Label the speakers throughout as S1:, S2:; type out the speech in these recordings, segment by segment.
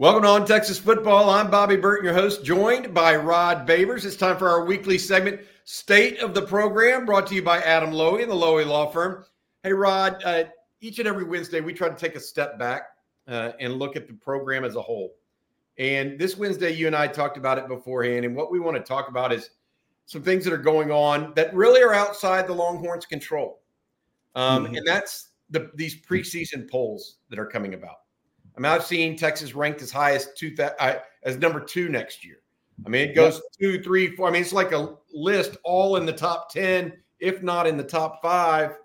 S1: Welcome to On Texas Football. I'm Bobby Burton, your host, joined by Rod Babers. It's time for our weekly segment, State of the Program, brought to you by Adam Lowy and the Lowy Law Firm. Hey, Rod, uh, each and every Wednesday, we try to take a step back uh, and look at the program as a whole. And this Wednesday, you and I talked about it beforehand. And what we want to talk about is some things that are going on that really are outside the Longhorns' control. Um,
S2: Mhm.
S1: And that's the, these preseason polls that are coming about. I mean, I've seen Texas ranked as high as two uh, as number two next year. I mean, it goes two, three, four. I mean, it's like a list all in the top ten, if not in the top five.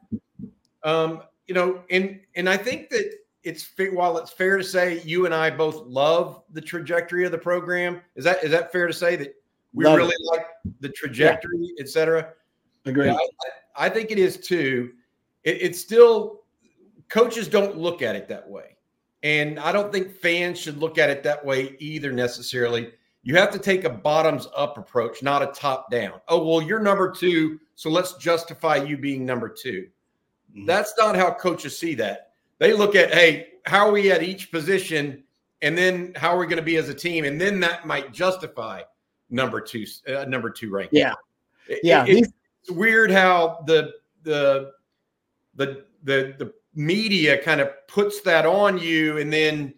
S1: Um, you know, and and I think that it's while it's fair to say you and I both love the trajectory of the program. Is that is that fair to say that we
S3: Love
S1: really like the trajectory, et cetera?
S3: Agree.
S1: Yeah, I, I think it is too. It, it's still coaches don't look at it that way, and I don't think fans should look at it that way either necessarily. You have to take a bottoms up approach, not a top down. Oh well, you're number two, so let's justify you being number 2
S3: Mhm.
S1: That's not how coaches see that. They look at hey, how are we at each position, and then how are we going to be as a team, and then that might justify number two, uh, number two ranking.
S3: Yeah.
S1: It-
S3: Yeah,
S1: it- it's weird how the the the the the media kind of puts that on you, and then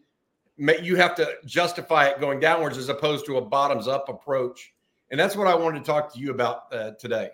S1: you have to justify it going downwards as opposed to a bottoms up approach. And that's what I wanted to talk to you about uh, today.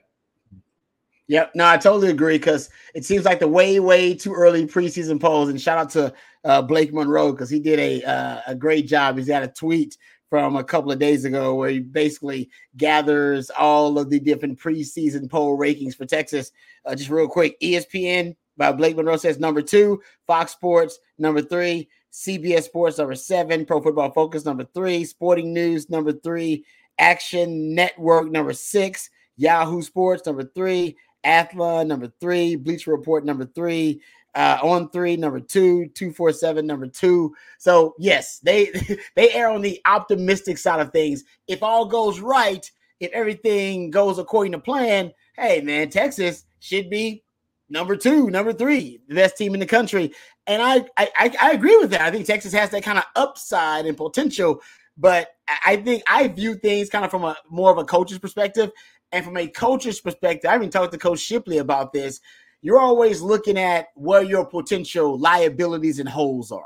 S3: Yep. No, I totally agree because it seems like the way, way too early preseason polls. And shout out to uh, Blake Monroe because he did a uh, a great job. He's got a tweet from a couple of days ago where he basically gathers all of the different preseason poll rankings for Texas. Uh, just real quick, ESPN by Blake Monroe says number two, Fox Sports number three, CBS Sports number seven, Pro Football Focus number three, Sporting News number three, Action Network number six, Yahoo Sports number three, Athlon number three, Bleacher Report number three, uh, on three number two, two four seven number two. So yes, they they err on the optimistic side of things. If all goes right, if everything goes according to plan, hey man, Texas should be number two, number three, the best team in the country. And I I, I- agree with that. I think Texas has that kind of upside and potential. But I- think I view things kind of from a more of a coach's perspective. And from a coach's perspective, I even talked to Coach Shipley about this. You're always looking at where your potential liabilities and holes are.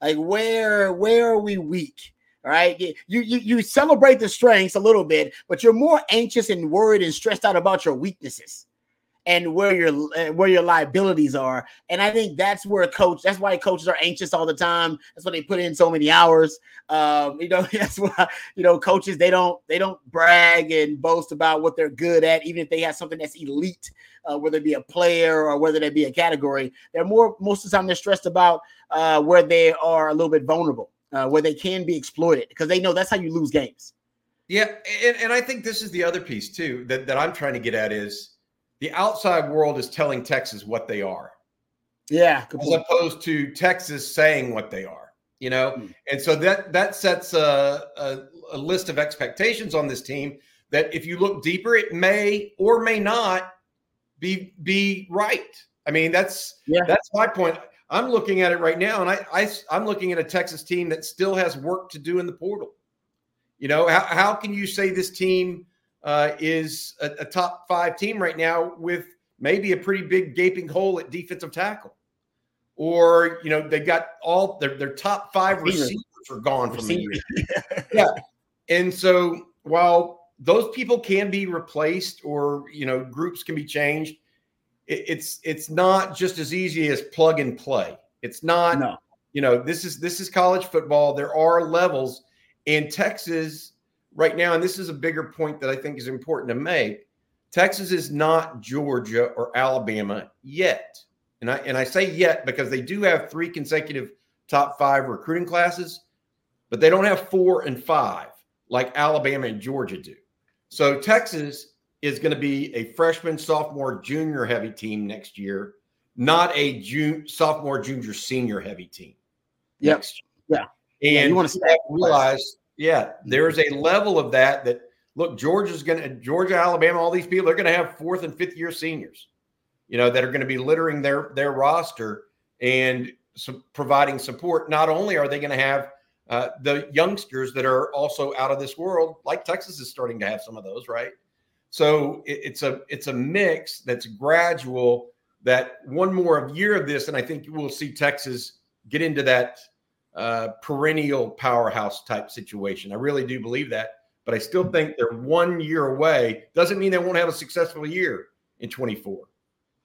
S3: Like where where are we weak? Right. You, you you celebrate the strengths a little bit, but you're more anxious and worried and stressed out about your weaknesses and where your uh, where your liabilities are. And I think that's where coach. That's why coaches are anxious all the time. That's why they put in so many hours. Um, you know, that's why you know coaches they don't they don't brag and boast about what they're good at, even if they have something that's elite, uh, whether it be a player or whether they be a category. They're more most of the time they're stressed about uh, where they are a little bit vulnerable, uh, where they can be exploited because they know that's how you lose games.
S1: Yeah, and, and I think this is the other piece too that, that I'm trying to get at is the outside world is telling Texas what they are,
S3: Yeah, good
S1: as opposed to Texas saying what they are. You know,
S3: Mm.
S1: and so that that sets a, a, a list of expectations on this team that if you look deeper, it may or may not be be right. I mean, that's
S3: Yeah.
S1: that's my point. I'm looking at it right now, and I, I I'm looking at a Texas team that still has work to do in the portal. You know, how, how can you say this team uh, is a, a top five team right now with maybe a pretty big gaping hole at defensive tackle? Or, you know, they got all their, their top five
S3: Receivers.
S1: are gone from the year. yeah. And so while those people can be replaced or, you know, groups can be changed, it, it's it's not just as easy as plug and play. It's not
S3: No.
S1: you know this is this is college football there are levels in texas right now and this is a bigger point that i think is important to make texas is not georgia or alabama yet and i and i say yet because they do have three consecutive top five recruiting classes but they don't have four and five like Alabama and Georgia do. So Texas is going to be a freshman, sophomore, junior heavy team next year, not a June, sophomore, junior, senior heavy team.
S3: Yep. Yeah.
S1: And
S3: Yeah, you stack
S1: to realize, yeah, there's a level of that that look, Georgia's going to Georgia, Alabama, all these people, they're going to have fourth and fifth year seniors, you know, that are going to be littering their their roster and su- providing support. Not only are they going to have uh, the youngsters that are also out of this world, like Texas is starting to have some of those, right? So it, it's a it's a mix that's gradual. That one more of year of this, and I think we'll see Texas get into that uh, perennial powerhouse type situation. I really do believe that, but I still think they're one year away. Doesn't mean they won't have a successful year in 24.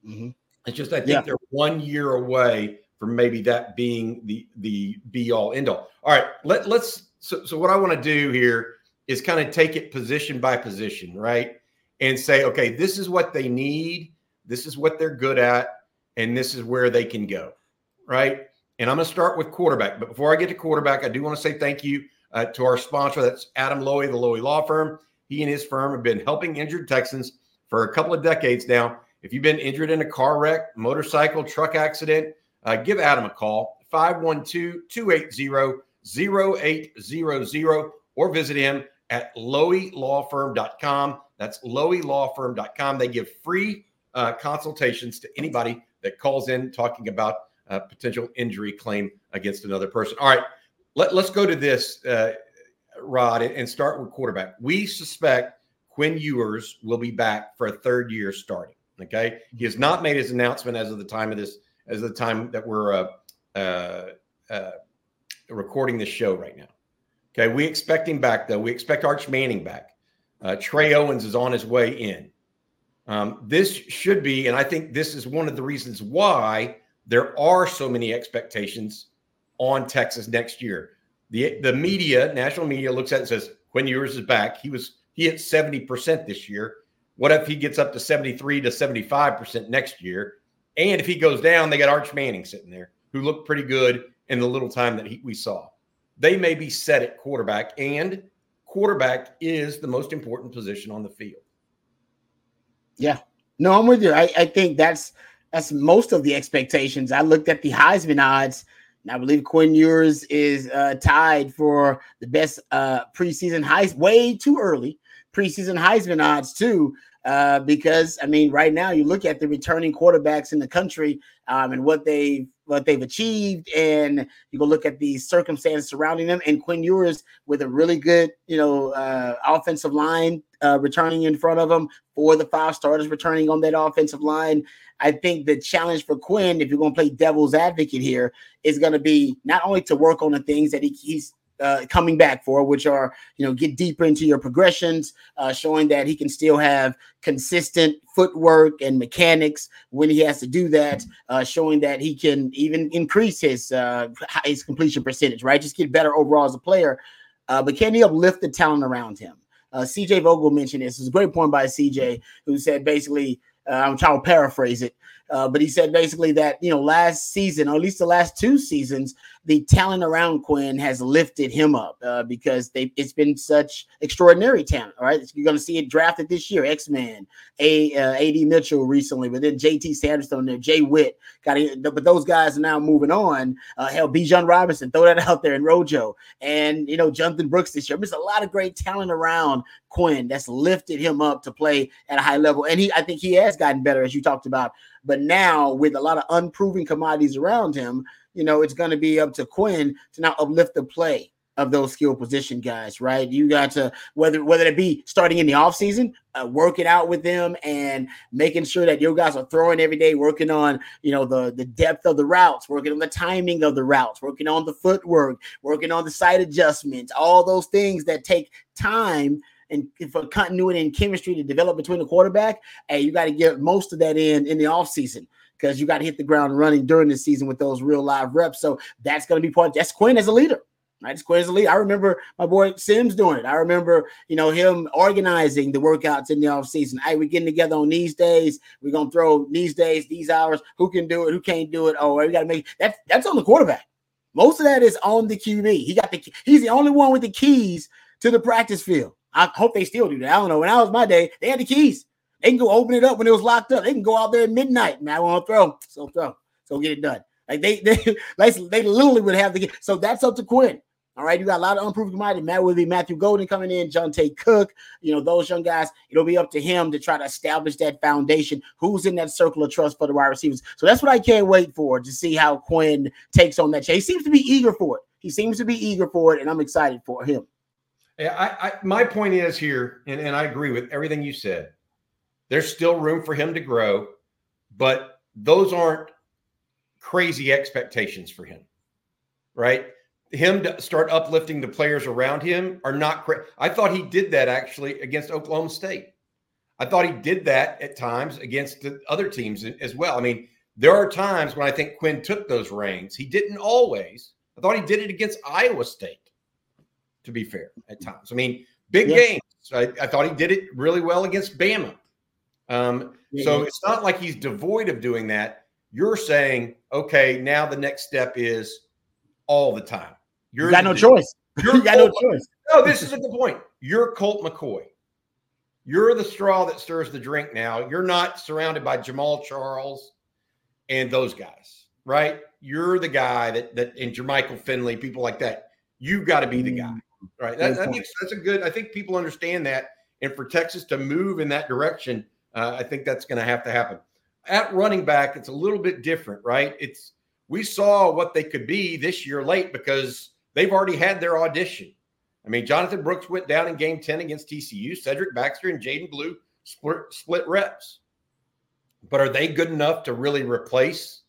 S3: Mhm.
S1: It's just I think
S3: Yeah.
S1: they're one year away from maybe that being the the be all end all. All right, let let's so so what I want to do here is kind of take it position by position, right? And say, okay, this is what they need, this is what they're good at, and this is where they can go, right? And I'm going to start with quarterback. But before I get to quarterback, I do want to say thank you uh, to our sponsor. That's Adam Lowy, the Lowy Law Firm. He and his firm have been helping injured Texans for a couple of decades now. If you've been injured in a car wreck, motorcycle, truck accident, uh, give Adam a call, 512 280 0800, or visit him at loweylawfirm.com. That's loweylawfirm.com. They give free uh, consultations to anybody that calls in talking about a potential injury claim against another person. All right, let, us go to this, uh, Rod, and start with quarterback. We suspect Quinn Ewers will be back for a third year starting. Okay, he has not made his announcement as of the time of this, as of the time that we're uh, uh, uh, recording this show right now. Okay, we expect him back though. We expect Arch Manning back. Uh, Trey Owens is on his way in. Um, this should be, and I think this is one of the reasons why there are so many expectations on Texas next year. The the media, national media, looks at it and says Quinn Ewers is back. He was he hit seventy percent this year. What if he gets up to seventy three to seventy five percent next year? And if he goes down, they got Arch Manning sitting there, who looked pretty good in the little time that he, we saw. They may be set at quarterback, and quarterback is the most important position on the field.
S3: Yeah. No, I'm with you. I, I think that's that's most of the expectations. I looked at the Heisman odds, and I believe Quinn Ewers is uh, tied for the best uh, preseason Heisman. Way too early preseason Heisman odds too, uh, because I mean, right now you look at the returning quarterbacks in the country um, and what they what they've achieved, and you go look at the circumstances surrounding them. And Quinn Ewers with a really good, you know, uh, offensive line uh, returning in front of him, four of the five starters returning on that offensive line. I think the challenge for Quinn, if you're going to play devil's advocate here, is going to be not only to work on the things that he, he's uh, coming back for, which are you know get deeper into your progressions, uh, showing that he can still have consistent footwork and mechanics when he has to do that, uh, showing that he can even increase his uh, his completion percentage, right? Just get better overall as a player. Uh, but can he uplift the talent around him? Uh, CJ Vogel mentioned this. It's a great point by CJ, who said basically, I'm trying to paraphrase it, uh, but he said basically that you know last season, or at least the last two seasons, the talent around Quinn has lifted him up uh, because they it's been such extraordinary talent. All right, you're going to see it drafted this year. X Man, a uh, AD Mitchell recently, but then JT Sanderson there, Jay Witt got it. But those guys are now moving on. Uh, hell, Bijan Robinson, throw that out there, and Rojo, and you know Jonathan Brooks this year. There's a lot of great talent around Quinn that's lifted him up to play at a high level, and he I think he has gotten better as you talked about. But now with a lot of unproven commodities around him, you know, it's going to be up to Quinn to now uplift the play of those skill position guys, right? You got to whether whether it be starting in the offseason, uh, working out with them and making sure that your guys are throwing every day, working on you know the the depth of the routes, working on the timing of the routes, working on the footwork, working on the side adjustments, all those things that take time and for continuity and chemistry to develop between the quarterback, hey, you got to get most of that in in the offseason because you got to hit the ground running during the season with those real live reps. So that's going to be part. That's Quinn as a leader. Right, it's Quinn as a leader. I remember my boy Simms doing it. I remember, you know, him organizing the workouts in the off season. Hey, we're getting together on these days. We're gonna throw these days, these hours. Who can do it? Who can't do it? Oh, we got to make that. That's on the quarterback. Most of that is on the QB. He got the he's the only one with the keys to the practice field. I hope they still do that. I don't know. When I was my day, they had the keys. They can go open it up when it was locked up. They can go out there at midnight. Man, I want to throw. So throw. So get it done. Like they they like they literally would have to get. so that's up to Quinn. All right, you got a lot of unproven commodity. Matt be Matthew Golden coming in, Johntay Cook. You know those young guys. It'll be up to him to try to establish that foundation. Who's in that circle of trust for the wide receivers? So that's what I can't wait for to see how Quinn takes on that. He seems to be eager for it. He seems to be eager for it, and I'm excited for him.
S1: Yeah, I, I my point is here, and, and I agree with everything you said. There's still room for him to grow, but those aren't crazy expectations for him, right? him to start uplifting the players around him are not cra- I thought he did that actually against Oklahoma State. I thought he did that at times against the other teams as well. I mean, there are times when I think Quinn took those reins. He didn't always. I thought he did it against Iowa State, to be fair, at times. I mean, big yeah. games. I, I, thought he did it really well against Bama. Um. So it's not like he's devoid of doing that. You're saying, okay, now the next step is all the time.
S3: You're you got no choice. You're you got Colt, no choice.
S1: No, this isn't the point. You're Colt McCoy. You're the straw that stirs the drink now. You're not surrounded by Jamaal Charles and those guys, right? You're the guy that that and Jermichael Finley, people like that. You got to be the guy, right? That, that makes that's a good. I think people understand that, and for Texas to move in that direction, uh, I think that's going to have to happen. At running back, it's a little bit different, right? It's we saw what they could be this year late because They've already had their audition. I mean, Jonathan Brooks went down in game 10 against TCU. Cedric Baxter and Jaydon Blue split, split reps. But are they good enough to really replace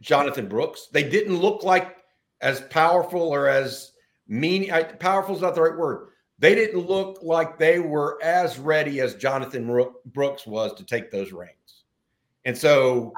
S1: Jonathan Brooks? They didn't look like as powerful or as mean. Powerful is not the right word. They didn't look like they were as ready as Jonathan Brooks was to take those reins. And so,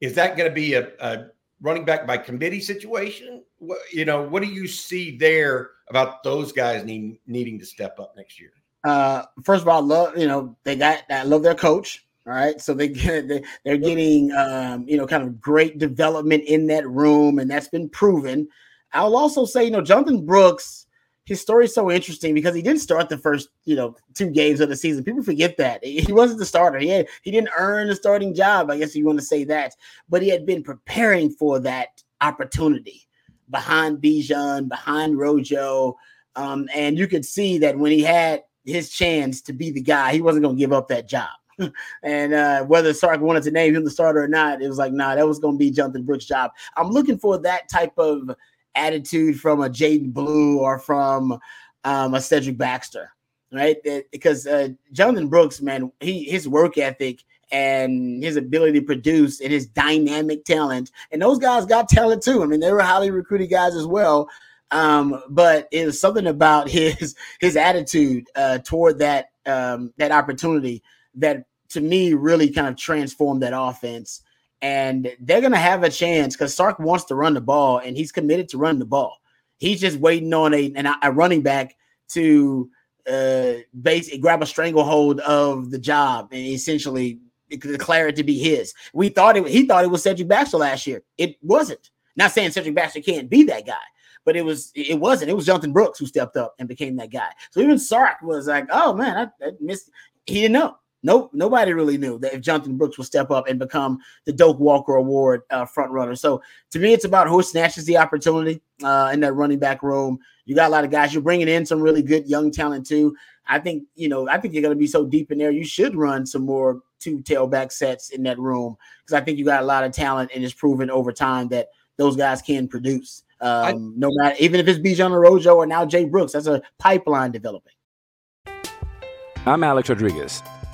S1: is that going to be a, a running back by committee situation? What, you know, what do you see there about those guys need, needing to step up next year?
S3: Uh, first of all, love you know they got I love their coach. All right, so they get they, they're getting um, you know kind of great development in that room, and that's been proven. I'll also say you know Jonathan Brooks his story is so interesting because he didn't start the first, you know, two games of the season. People forget that he wasn't the starter. He he didn't earn a starting job. I guess you want to say that, but he had been preparing for that opportunity behind Bijan, behind Rojo, um, and you could see that when he had his chance to be the guy, he wasn't going to give up that job. and uh, whether Sark wanted to name him the starter or not, it was like, nah, that was going to be Jonathan Brooks' job. I'm looking for that type of attitude from a Jaydon Blue or from um, a Cedric Baxter, right? Because uh, Jonathan Brooks, man, he his work ethic and his ability to produce and his dynamic talent, and those guys got talent too. I mean, they were highly recruited guys as well. Um, but it was something about his his attitude uh, toward that um, that opportunity that to me really kind of transformed that offense and they're gonna have a chance because Sark wants to run the ball and he's committed to run the ball. He's just waiting on a an, a running back to uh base grab a stranglehold of the job and essentially declare it to be his. We thought it he thought it was Cedric Baxter last year. It wasn't. Not saying Cedric Baxter can't be that guy, but it was it wasn't. It was Jonathan Brooks who stepped up and became that guy. So even Sark was like, oh man, I, I missed. He didn't know. Nope, nobody really knew that if Jonathan Brooks would step up and become the Doak Walker Award uh, front runner. So to me, it's about who snatches the opportunity uh, in that running back room. You got a lot of guys. You're bringing in some really good young talent too. I think you know. I think you're going to be so deep in there. You should run some more two tailback sets in that room because I think you got a lot of talent and it's proven over time that those guys can produce. Um, I, no matter even if it's Bijan Rojo or now Jay Brooks, that's a pipeline developing.
S4: I'm Alex Rodriguez.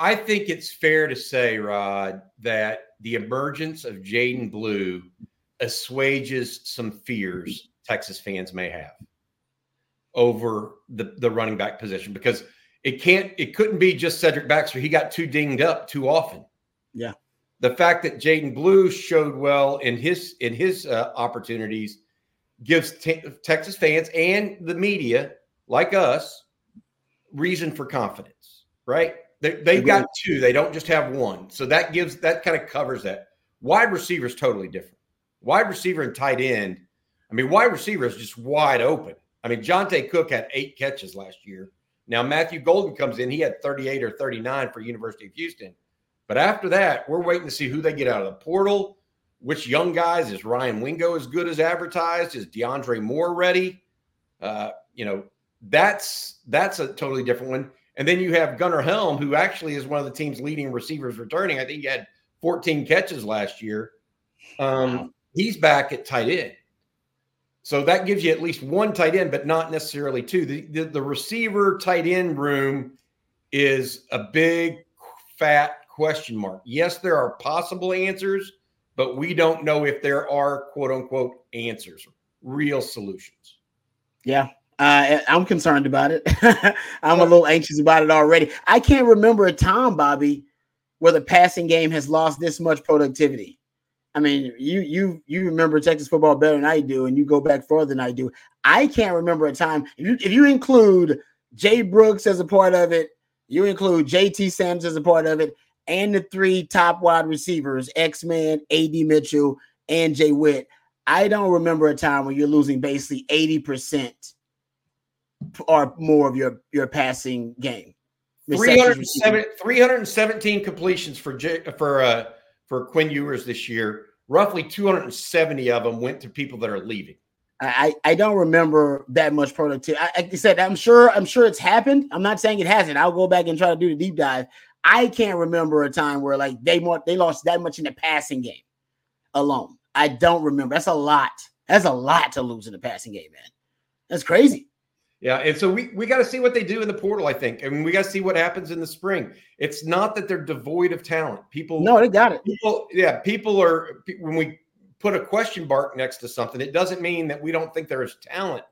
S1: I, think it's fair to say, Rod, that the emergence of Jaydon Blue assuages some fears Texas fans may have over the, the running back position because it can't, it couldn't be just Cedric Baxter. He got too dinged up too often.
S3: Yeah.
S1: The fact that Jaydon Blue showed well in his in his uh, opportunities gives te- Texas fans and the media like us reason for confidence, right? They, they've got two. They don't just have one. So that gives that kind of covers that. Wide receiver is totally different. Wide receiver and tight end. I mean, wide receiver is just wide open. I mean, Johntay Cook had eight catches last year. Now Matthew Golden comes in. He had 38 or 39 for University of Houston. But after that, we're waiting to see who they get out of the portal. Which young guys is Ryan Wingo as good as advertised? Is DeAndre Moore ready? Uh, you know, that's that's a totally different one. And then you have Gunnar Helm, who actually is one of the team's leading receivers returning. I think he had 14 catches last year. Um, he's back at tight end. So that gives you at least one tight end, but not necessarily two. The, the, the receiver tight end room is a big fat question mark. Yes, there are possible answers, but we don't know if there are quote unquote answers, real solutions.
S3: Yeah. Uh, I'm concerned about it. I'm a little anxious about it already. I can't remember a time, Bobby, where the passing game has lost this much productivity. I mean, you you you remember Texas football better than I do, and you go back further than I do. I can't remember a time if you if you include Jay Brooks as a part of it, you include JT Sanders as a part of it, and the three top wide receivers, X Man, AD Mitchell, and Jay Witt. I don't remember a time when you're losing basically 80% or more of your, your passing game.
S1: 307, 317 completions for J, for uh, for Quinn Ewers this year. Roughly 270 of them went to people that are leaving.
S3: I, I don't remember that much productivity. I, like I said, I'm sure I'm sure it's happened. I'm not saying it hasn't. I'll go back and try to do the deep dive. I can't remember a time where like they want they lost that much in the passing game alone. I don't remember. That's a lot. That's a lot to lose in the passing game, man. That's crazy.
S1: Yeah, and so we we got to see what they do in the portal. I think, I and mean, we got to see what happens in the spring. It's not that they're devoid of talent. People,
S3: no, they got it.
S1: People, yeah, people are when we put a question mark next to something, it doesn't mean that we don't think there is talent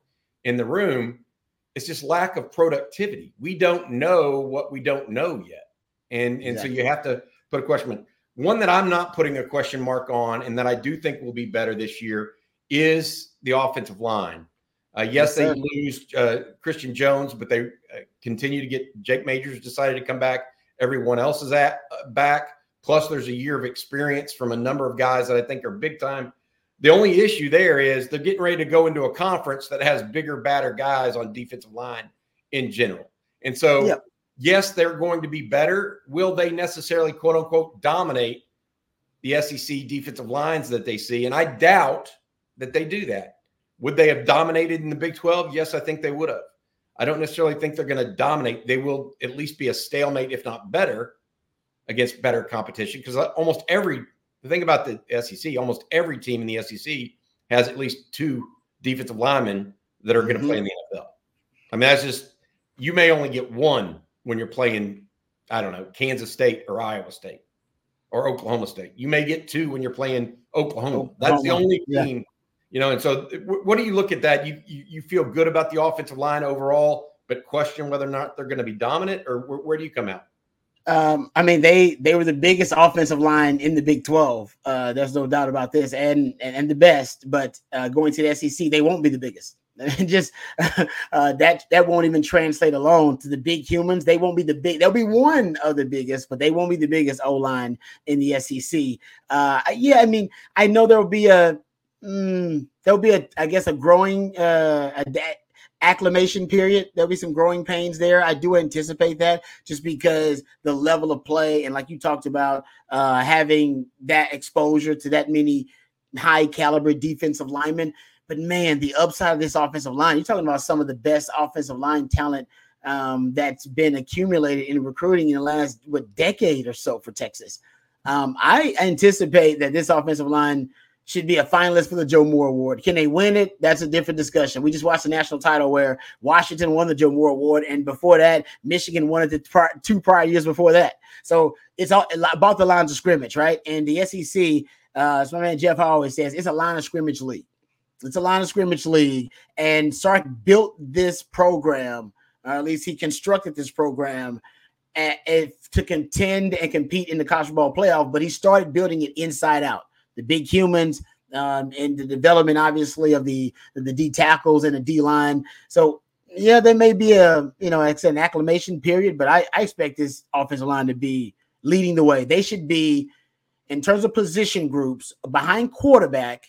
S1: in the room. It's just lack of productivity. We don't know what we don't know yet. And, and exactly. so you have to put a question mark. One that I'm not putting a question mark on and that I do think will be better this year is the offensive line. Uh, yes, they lose uh, Christian Jones, but they uh, continue to get Jake Majors decided to come back. Everyone else is at uh, back. Plus, there's a year of experience from a number of guys that I think are big time. The only issue there is they're getting ready to go into a conference that has bigger, badder guys on defensive line in general. And so, yes, they're going to be better. Will they necessarily, quote unquote, dominate the SEC defensive lines that they see? And I doubt that they do that. Would they have dominated in the Big 12? Yes, I think they would have. I don't necessarily think they're going to dominate. They will at least be a stalemate, if not better, against better competition because almost every the thing about the SEC, almost every team in the SEC has at least two defensive linemen that are going to mm-hmm. play in the NFL. I mean, that's just you may only get one when you're playing, I don't know, Kansas State or Iowa State or Oklahoma State. You may get two when you're playing Oklahoma. That's the only team. You know. And so, what do you look at that? You, you, you feel good about the offensive line overall, but question whether or not they're going to be dominant, or where, where do you come out?
S3: Um, I mean, they they were the biggest offensive line in the Big Twelve. Uh, there's no doubt about this, and and, and the best. But uh, going to the SEC, they won't be the biggest. Just uh, that that won't even translate alone to the big humans. They won't be the big. They'll be one of the biggest, but they won't be the biggest O line in the SEC. Uh, yeah, I mean, I know there will be a mm, there'll be a I guess a growing uh, acclimation period. There'll be some growing pains there. I do anticipate that just because the level of play and like you talked about, uh, having that exposure to that many high caliber defensive linemen. But man, the upside of this offensive line, you're talking about some of the best offensive line talent um, that's been accumulated in recruiting in the last what decade or so for Texas. Um, I anticipate that this offensive line should be a finalist for the Joe Moore Award. Can they win it? That's a different discussion. We just watched the national title where Washington won the Joe Moore Award, and before that, Michigan won it the two prior years before that. So it's all about the lines of scrimmage, right? And the SEC, uh, as my man Jeff always says, it's a line of scrimmage league. It's a line of scrimmage league, and Sark built this program, or at least he constructed this program to contend and compete in the college football playoff. But he started building it inside out the big humans, um, and the development, obviously, of the the D tackles and the D line. So yeah, there may be a you know it's an acclimation period, but I, I expect this offensive line to be leading the way. They should be in terms of position groups behind quarterback.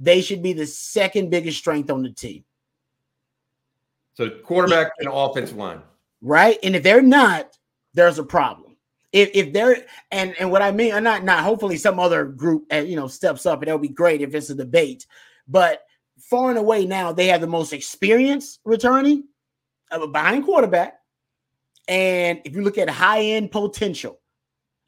S3: They should be the second biggest strength on the team.
S1: So quarterback and offensive line,
S3: right? And if they're not, there's a problem if if they're and and what I mean, I'm not not hopefully some other group uh, you know steps up and that'll be great if it's a debate, but far and away now they have the most experience returning of a behind quarterback, and if you look at high end potential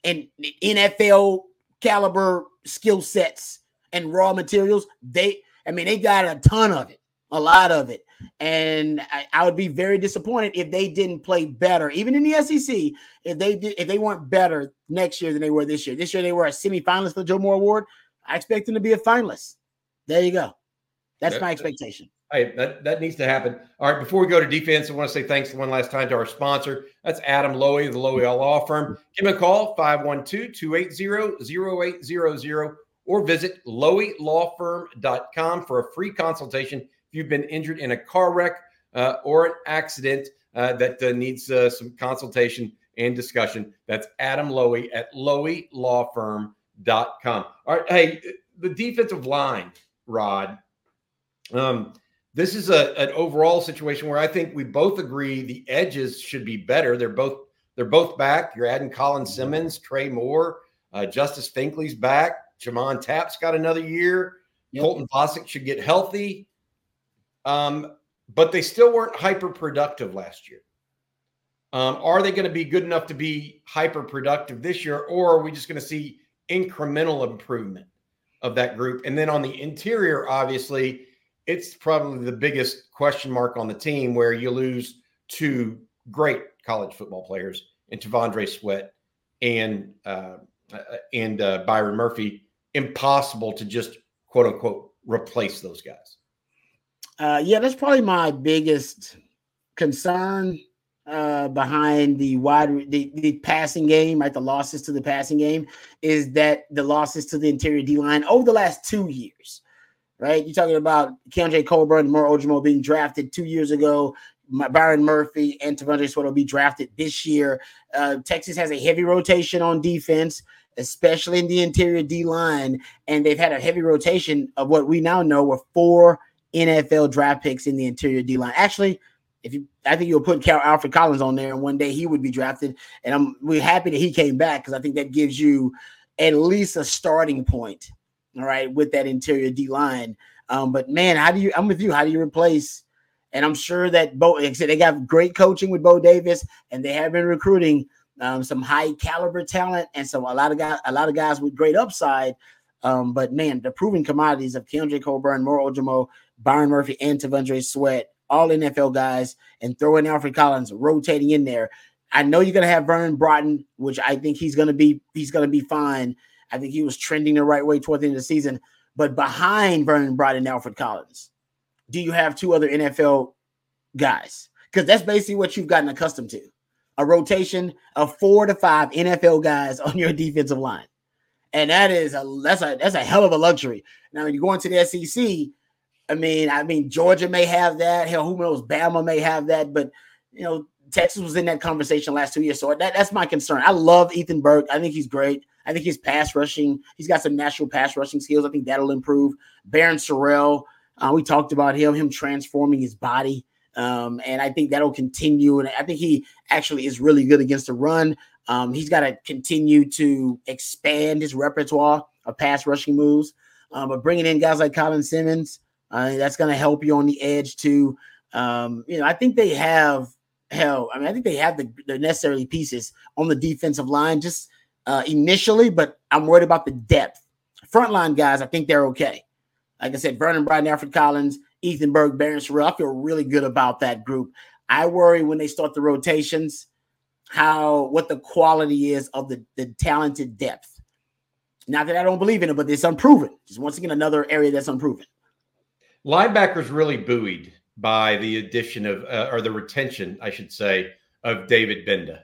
S3: and NFL caliber skill sets and raw materials, they I mean they got a ton of it, a lot of it. And I, I, would be very disappointed if they didn't play better, even in the SEC. If they did, if they weren't better next year than they were this year. This year they were a semifinalist for the Joe Moore Award. I expect them to be a finalist. There you go. That's my expectation.
S1: Hey, that, that needs to happen. All right, before we go to defense, I want to say thanks one last time to our sponsor. That's Adam Lowy, the Lowy Law Firm. Give him a call, 512-280-0800, or visit loweylawfirm.com for a free consultation you've been injured in a car wreck uh, or an accident uh, that uh, needs uh, some consultation and discussion, that's Adam Lowy at loweylawfirm.com. All right. Hey, the defensive line, Rod. Um, this is a, an overall situation where I think we both agree the edges should be better. They're both they're both back. You're adding Colin. Simmons, Trey Moore, uh, Justice Finkley's back. J'Mond Tapp's got another year. Yep. Colton Vasek should get healthy. Um, but they still weren't hyper productive last year. Um, are they going to be good enough to be hyper productive this year, or are we just going to see incremental improvement of that group? And then on the interior, obviously, it's probably the biggest question mark on the team where you lose two great college football players in T'Vondre Sweat and uh, and uh, Byron Murphy. Impossible to just quote unquote replace those guys.
S3: Uh, yeah, that's probably my biggest concern uh, behind the wide the, the passing game, right? The losses to the passing game is that the losses to the interior D line over the last two years, right? You're talking about Keondre Coburn and Moro Ojomo being drafted two years ago. Byron Murphy and T'Vondre Sweat will be drafted this year. Uh, Texas has a heavy rotation on defense, especially in the interior D line, and they've had a heavy rotation of what we now know were four NFL draft picks in the interior D line. Actually, if you, I think you'll put Cal Alfred Collins on there, and one day he would be drafted. And I'm we're happy that he came back because I think that gives you at least a starting point, all right, with that interior D line. Um, but man, how do you? I'm with you. How do you replace? And I'm sure that Bo, like said, they got great coaching with Bo Davis, and they have been recruiting um, some high caliber talent and some a lot of guys, a lot of guys with great upside. Um, but man, the proven commodities of Keondre Coburn, Moro Ojomo, Byron Murphy, and T'Vondre Sweat, all NFL guys, and throwing Alfred Collins rotating in there. I know you're gonna have Vernon Broughton, which I think he's gonna be he's gonna be fine. I think he was trending the right way toward the end of the season. But behind Vernon Broughton and Alfred Collins, do you have two other NFL guys? Because that's basically what you've gotten accustomed to. A rotation of four to five NFL guys on your defensive line. And that is a that's a that's a hell of a luxury. Now, when you go into the SEC, I mean, I mean, Georgia may have that. Hell, who knows? Bama may have that, but you know, Texas was in that conversation last two years. So that, that's my concern. I love Ethan Burke. I think he's great. I think his pass rushing, he's got some natural pass rushing skills. I think that'll improve. Barryn Sorrell, uh, we talked about him, him transforming his body Um, and I think that'll continue. And I think he actually is really good against the run. Um, he's got to continue to expand his repertoire of pass rushing moves. Um, but bringing in guys like Colin Simmons, uh, that's going to help you on the edge too. Um, you know, I think they have hell. I mean, I think they have the, the necessary pieces on the defensive line just uh, initially, but I'm worried about the depth. Frontline guys, I think they're okay. Like I said, Vernon Bryant, Alfred Collins, Ethan Burke, Barryn Sorrell. I feel really good about that group. I worry when they start the rotations, how what the quality is of the, the talented depth. Not that I don't believe in it, but it's unproven. Just once again, another area that's unproven.
S1: Linebackers really buoyed by the addition of, uh, or the retention, I should say, of David Gbenda.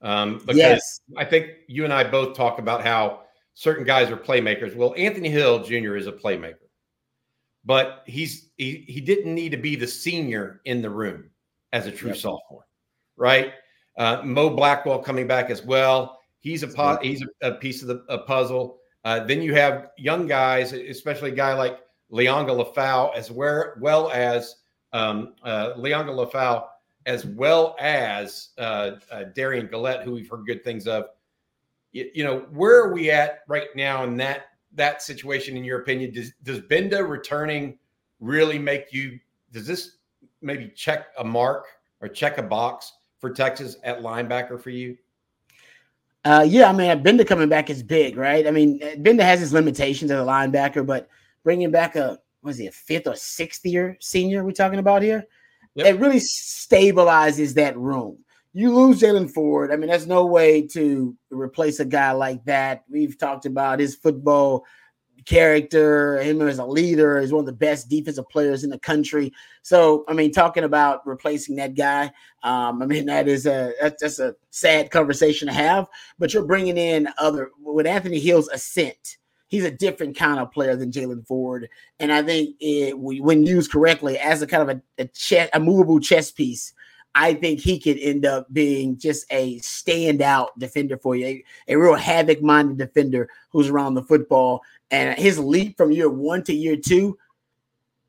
S1: Um, because yes. I think you and I both talk about how certain guys are playmakers. Well, Anthony Hill Jr. is a playmaker, but he's he, he didn't need to be the senior in the room as a true yep. sophomore, right? Uh, Mo Blackwell coming back as well. He's a po- he's a, a, piece of the a puzzle. Uh, then you have young guys, especially a guy like Liona Lefau as where, well as um, uh, Liona Lefau, as well as uh, uh, Derion Gullette, who we've heard good things of. You, you, know, where are we at right now in that that situation? In your opinion, does does Gbenda returning really make you? Does this maybe check a mark or check a box for Texas at linebacker for you?
S3: Uh, yeah, I mean, Gbenda coming back is big, right? I mean, Gbenda has his limitations as a linebacker, but bringing back a was he a fifth or sixth year senior we're talking about here? Yep. It really stabilizes that room. You lose Jaylan Ford. I mean, there's no way to replace a guy like that. We've talked about his football character, him as a leader, is one of the best defensive players in the country. So, I mean, talking about replacing that guy, um, I mean, that is a that's, that's a sad conversation to have. But you're bringing in other with Anthony Hill's ascent he's a different kind of player than Jaylan Ford. And I think it, when used correctly as a kind of a, a, chess, a movable chess piece, I think he could end up being just a standout defender for you, a, a real havoc minded defender who's around the football. And his leap from year one to year two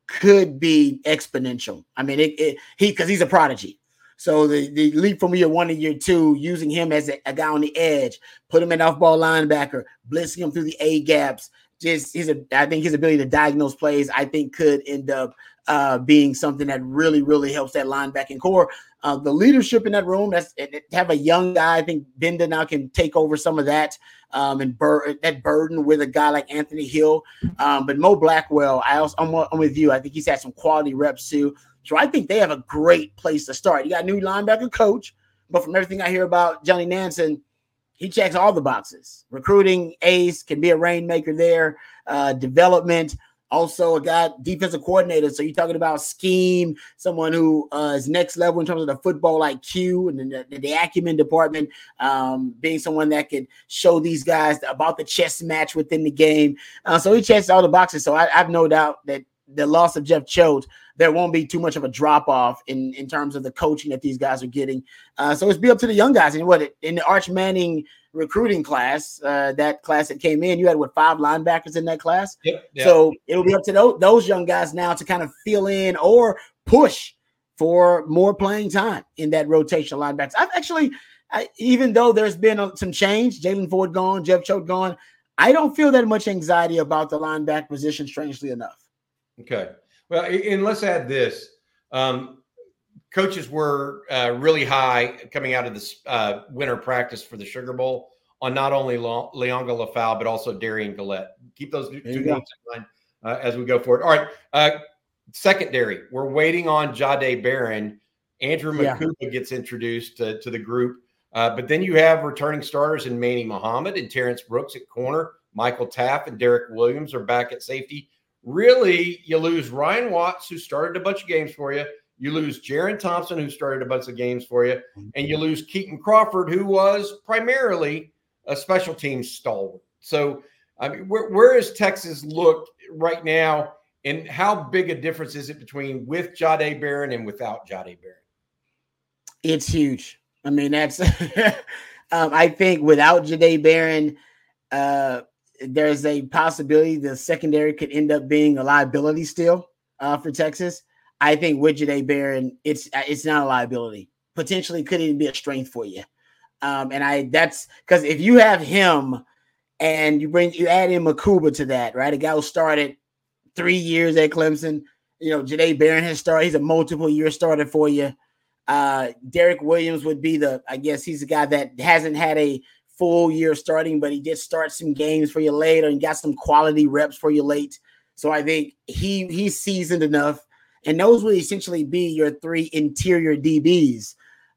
S3: could be exponential. I mean, it, it he because he's a prodigy. So the, the leap from year one to year two, using him as a, a guy on the edge, put him in off ball linebacker, blitzing him through the A gaps. Just his, I think his ability to diagnose plays, I think could end up uh, being something that really, really helps that linebacking corps. Uh, the leadership in that room, that's have a young guy. I think Gbenda now can take over some of that um, and bur- that burden with a guy like Anthony Hill. Um, but Mo Blackwell, I also I'm, I'm with you. I think he's had some quality reps too. So I think they have a great place to start. You got a new linebacker coach, but from everything I hear about Johnny Nansen, he checks all the boxes. Recruiting ace can be a rainmaker there. Uh, development, also a guy defensive coordinator. So you're talking about scheme, someone who uh, is next level in terms of the football IQ and the, the, the acumen department, um, being someone that can show these guys about the chess match within the game. Uh, so he checks all the boxes. So I, I have no doubt that the loss of Jeff Choate, there won't be too much of a drop off in, in terms of the coaching that these guys are getting. Uh, so it's be up to the young guys. And what in the Arch Manning recruiting class, uh, that class that came in, you had what five linebackers in that class. Yep, yep. So it'll be up to those, those young guys now to kind of fill in or push for more playing time in that rotational linebackers. I've actually, I, even though there's been a, some change, Jaylan Ford gone, Jeff Choate gone, I don't feel that much anxiety about the linebacker position. Strangely enough.
S1: Okay. Well, and let's add this. Um, coaches were uh, really high coming out of this uh, winter practice for the Sugar Bowl on not only Liona Lefau, but also Derion Gullette. Keep those two names in mind uh, as we go forward. All right. Uh, secondary, we're waiting on Jahdae Barron. Andrew Mukuba yeah. gets introduced to, to the group. Uh, but then you have returning starters in Manny Muhammad and Terrence Brooks at corner. Michael Taaffe and Derek Williams are back at safety really you lose Ryan Watts, who started a bunch of games for you. You lose Jerrin Thompson, who started a bunch of games for you, and you lose Kitan Crawford, who was primarily a special teams stalwart. So, I mean, where, where is Texas look right now, and how big a difference is it between with Jahdae Barron and without Jahdae Barron?
S3: It's huge. I mean, that's. um, I think without Jahdae Barron, uh, there's a possibility the secondary could end up being a liability still uh, for Texas. I think with Jahdae Barron, it's it's not a liability. Potentially could even be a strength for you. Um, and I that's because if you have him and you bring you add in Mukuba to that, right? A guy who started three years at Clemson. You know, Jahdae Barron has started. He's a multiple year starter for you. Uh, Derek Williams would be the, I guess he's a guy that hasn't had a full year starting, but he did start some games for you later and got some quality reps for you late. So I think he he's seasoned enough, and those would essentially be your three interior DBs.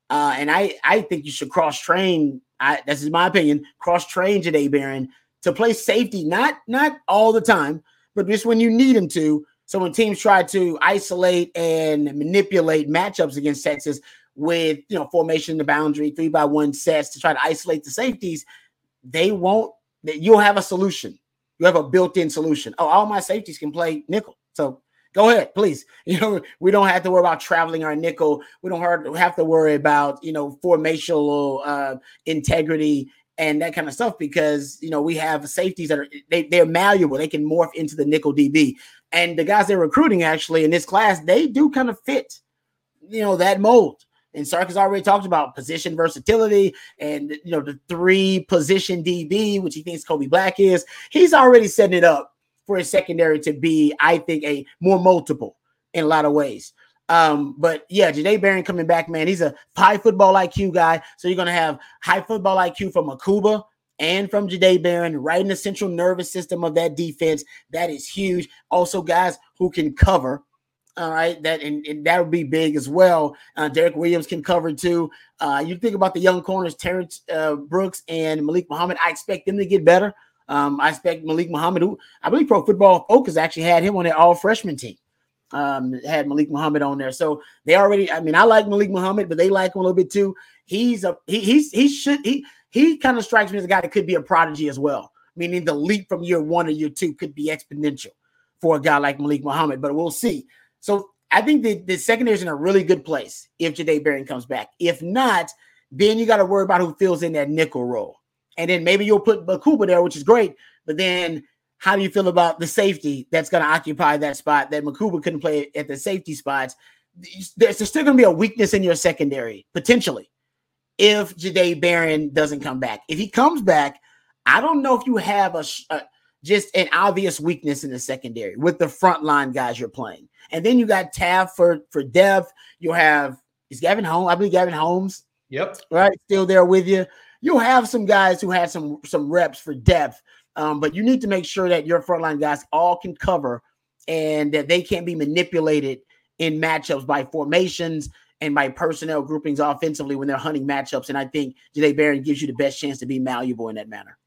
S3: Uh, and I I think you should cross train. I, this is my opinion. Cross train Jahdae Barron to play safety, not not all the time, but just when you need him to. So when teams try to isolate and manipulate matchups against Texas with you know formation the boundary, three by one sets to try to isolate the safeties, they won't. You'll have a solution. You have a built-in solution. Oh, all my safeties can play nickel. So go ahead, please. You know, we don't have to worry about traveling our nickel. We don't have to worry about, you know, formational uh, integrity and that kind of stuff because, you know, we have safeties that are, they, they're malleable. They can morph into the nickel DB. And the guys they're recruiting actually in this class, they do kind of fit, you know, that mold. And Sark has already talked about position versatility and you know the three position DB, which he thinks Kobe Black is. He's already setting it up for his secondary to be, I think, a more multiple in a lot of ways. Um, but yeah, Jahdae Barron coming back, man. He's a high football IQ guy. So you're gonna have high football IQ from Mukuba and from Jahdae Barron, right in the central nervous system of that defense. That is huge. Also, guys who can cover all right, that and, and that would be big as well. Uh, Derrick Williams can cover too. Uh, you think about the young corners, Terrence uh, Brooks and Malik Muhammad. I expect them to get better. Um, I expect Malik Muhammad, who I believe Pro Football Focus actually had him on their all freshman team. Um, had Malik Muhammad on there, so they already. I mean, I like Malik Muhammad, but they like him a little bit too. He's a he, he's he should he he kind of strikes me as a guy that could be a prodigy as well. Meaning the leap from year one to year two could be exponential for a guy like Malik Muhammad, but we'll see. So I think the, the secondary is in a really good place if Jahdae Barron comes back. If not, then you got to worry about who fills in that nickel role. And then maybe you'll put Mukuba there, which is great. But then how do you feel about the safety that's going to occupy that spot that Mukuba couldn't play at the safety spots? There's, there's still going to be a weakness in your secondary, potentially, if Jahdae Barron doesn't come back. If he comes back, I don't know if you have a, a just an obvious weakness in the secondary with the front line guys you're playing. And then you got Taft for for depth. You'll have is Gavin Holmes. I believe Gavin Holmes.
S1: Yep.
S3: Right, still there with you. You'll have some guys who had some some reps for depth, um, but you need to make sure that your frontline guys all can cover and that they can't be manipulated in matchups by formations and by personnel groupings offensively when they're hunting matchups. And I think Jahdae Barron gives you the best chance to be malleable in that manner.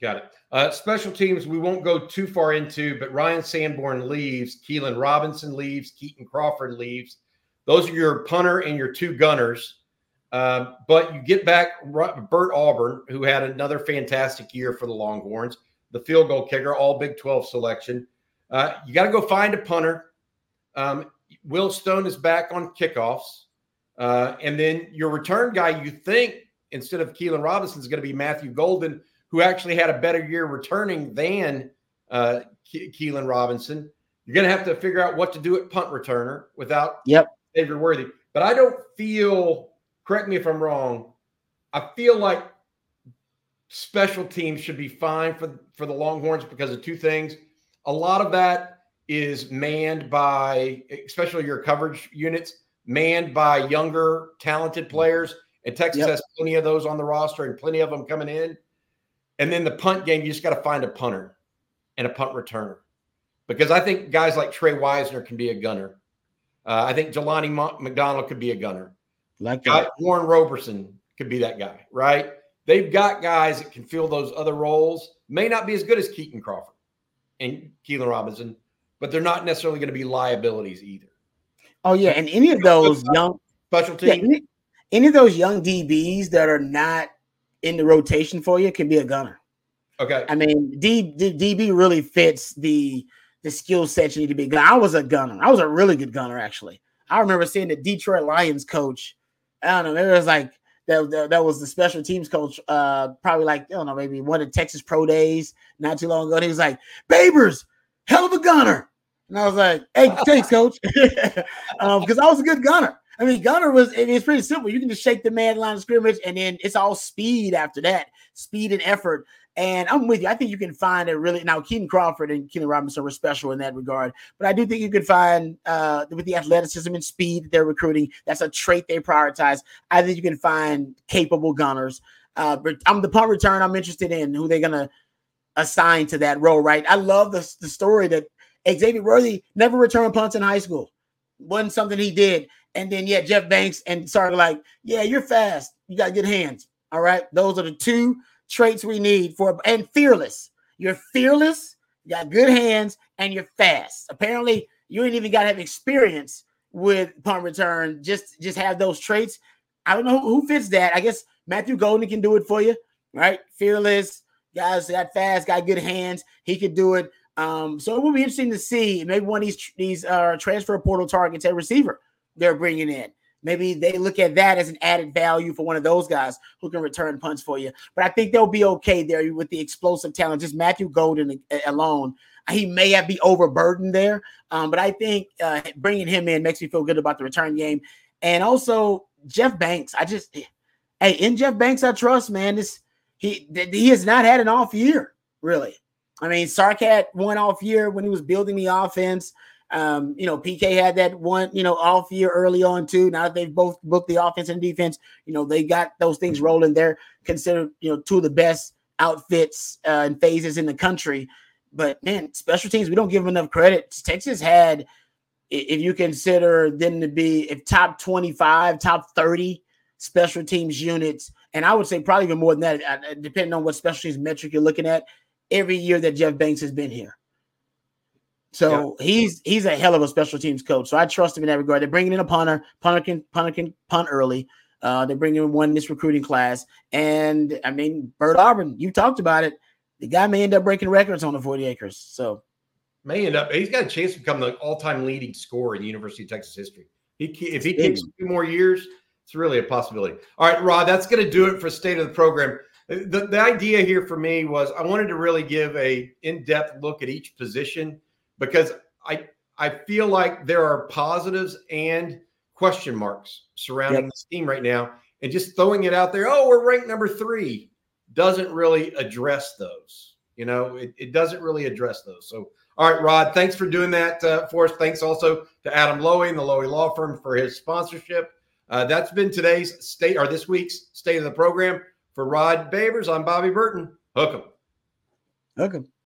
S1: Got it. Uh, special teams, we won't go too far into, but Ryan Sanborn leaves, Keilan Robinson leaves, Kitan Crawford leaves. Those are your punter and your two gunners. Uh, but you get back Bert Auburn, who had another fantastic year for the Longhorns, the field goal kicker, all Big 12 selection. Uh, you got to go find a punter. Um, Will Stone is back on kickoffs. Uh, and then your return guy, you think, instead of Keilan Robinson, is going to be Matthew Golden who actually had a better year returning than uh, Ke- Keilan Robinson. You're going to have to figure out what to do at punt returner without
S3: yep.
S1: Xavier Worthy. But I don't feel, correct me if I'm wrong, I feel like special teams should be fine for, for the Longhorns because of two things. A lot of that is manned by, especially your coverage units, manned by younger, talented players. And Texas yep. has plenty of those on the roster and plenty of them coming in. And then the punt game, you just got to find a punter and a punt returner. Because I think guys like Trey Wisner can be a gunner. Uh, I think Jelani McDonald could be a gunner.
S3: Like
S1: guy, Warren Roberson could be that guy, right? They've got guys that can fill those other roles. May not be as good as Kitan Crawford and Keilan Robinson, but they're not necessarily going to be liabilities either.
S3: Oh yeah, and any of those young
S1: special teams, yeah,
S3: any, any of those young DBs that are not in the rotation for you can be a gunner.
S1: Okay.
S3: I mean, D, D, DB really fits the the skill set you need to be. I was a gunner. I was a really good gunner, actually. I remember seeing the Detroit Lions coach. I don't know. It was like that, that, that was the special teams coach. Uh, probably like I don't know, maybe one of Texas Pro Days not too long ago. And he was like, "Babers, hell of a gunner." And I was like, hey, thanks, coach. Because um, I was a good gunner. I mean, gunner was it's pretty simple. You can just shake the man line of scrimmage, and then it's all speed after that, speed and effort. And I'm with you. I think you can find a really now Kitan Crawford and Kennedy Robinson were special in that regard. But I do think you could find uh, with the athleticism and speed that they're recruiting, that's a trait they prioritize. I think you can find capable gunners. Uh, but I'm the punt return. I'm interested in who they're gonna assign to that role. Right. I love the the story that Xavier Worthy never returned punts in high school. wasn't something he did. And then yeah, Jeff Banks and Sark like, yeah, you're fast. You got good hands. All right. Those are the two traits we need for and fearless. You're fearless, you got good hands, and you're fast. Apparently, you ain't even got to have experience with punt return. Just just have those traits. I don't know who, who fits that. I guess Matthew Golden can do it for you, right? Fearless, guys got fast, got good hands. He could do it. Um, so it will be interesting to see maybe one of these these uh, transfer portal targets at receiver they're bringing in. Maybe they look at that as an added value for one of those guys who can return punts for you. But I think they'll be okay there with the explosive talent. Just Matthew Golden alone, he may have be overburdened there. Um, but I think uh, bringing him in makes me feel good about the return game. And also Jeff Banks. I just, hey, in Jeff Banks, I trust, man. This he he has not had an off year, really. I mean, Sark had one off year when he was building the offense. Um, you know, PK had that one, you know, off year early on too. Now that they've both booked the offense and defense, you know, they got those things rolling. They're considered, you know, two of the best outfits uh, and phases in the country. But man, special teams, we don't give them enough credit. Texas had, if you consider them to be if top 25, top 30 special teams units, and I would say probably even more than that, uh, depending on what special teams metric you're looking at, every year that Jeff Banks has been here. So yeah. he's he's a hell of a special teams coach. So I trust him in that regard. They're bringing in a punter. Punter can punter can punt early. Uh, they're bringing in one in this recruiting class. And I mean, Bert Auburn, you talked about it. The guy may end up breaking records on the 40 acres. So
S1: may end up, he's got a chance to become the all-time leading scorer in University of Texas history. He if he keeps two more years, it's really a possibility. All right, Rod, that's going to do it for state of the program. The, the idea here for me was I wanted to really give a in-depth look at each position because I I feel like there are positives and question marks surrounding yep. this team right now, and just throwing it out there. Oh, we're ranked number three doesn't really address those. You know, it, it doesn't really address those. So, all right, Rod, thanks for doing that uh, for us. Thanks also to Adam Loewy and the Loewy Law Firm for his sponsorship. Uh, that's been today's state or this week's state of the program. For Rod Babers, I'm Bobby Burton. Hook 'em.
S3: Hook 'em.